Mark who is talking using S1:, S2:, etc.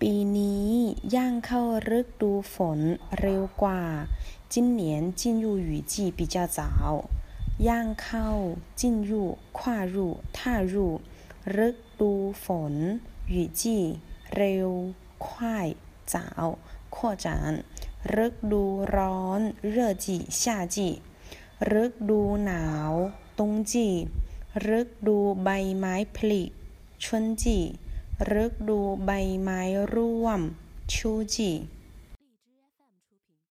S1: ปีนี้ย่างเข้าฤดูฝนเร็วกว่า今年进入雨季比较早ย่างเข้า进入跨入踏入ฤดูฝน雨季เร็ว快早扩展ฤดูร้อน热季夏季ฤดูหนาว冬季ฤดูใบไม้ผลิ春季 ฤกดูใบไม้ร่วมชูจี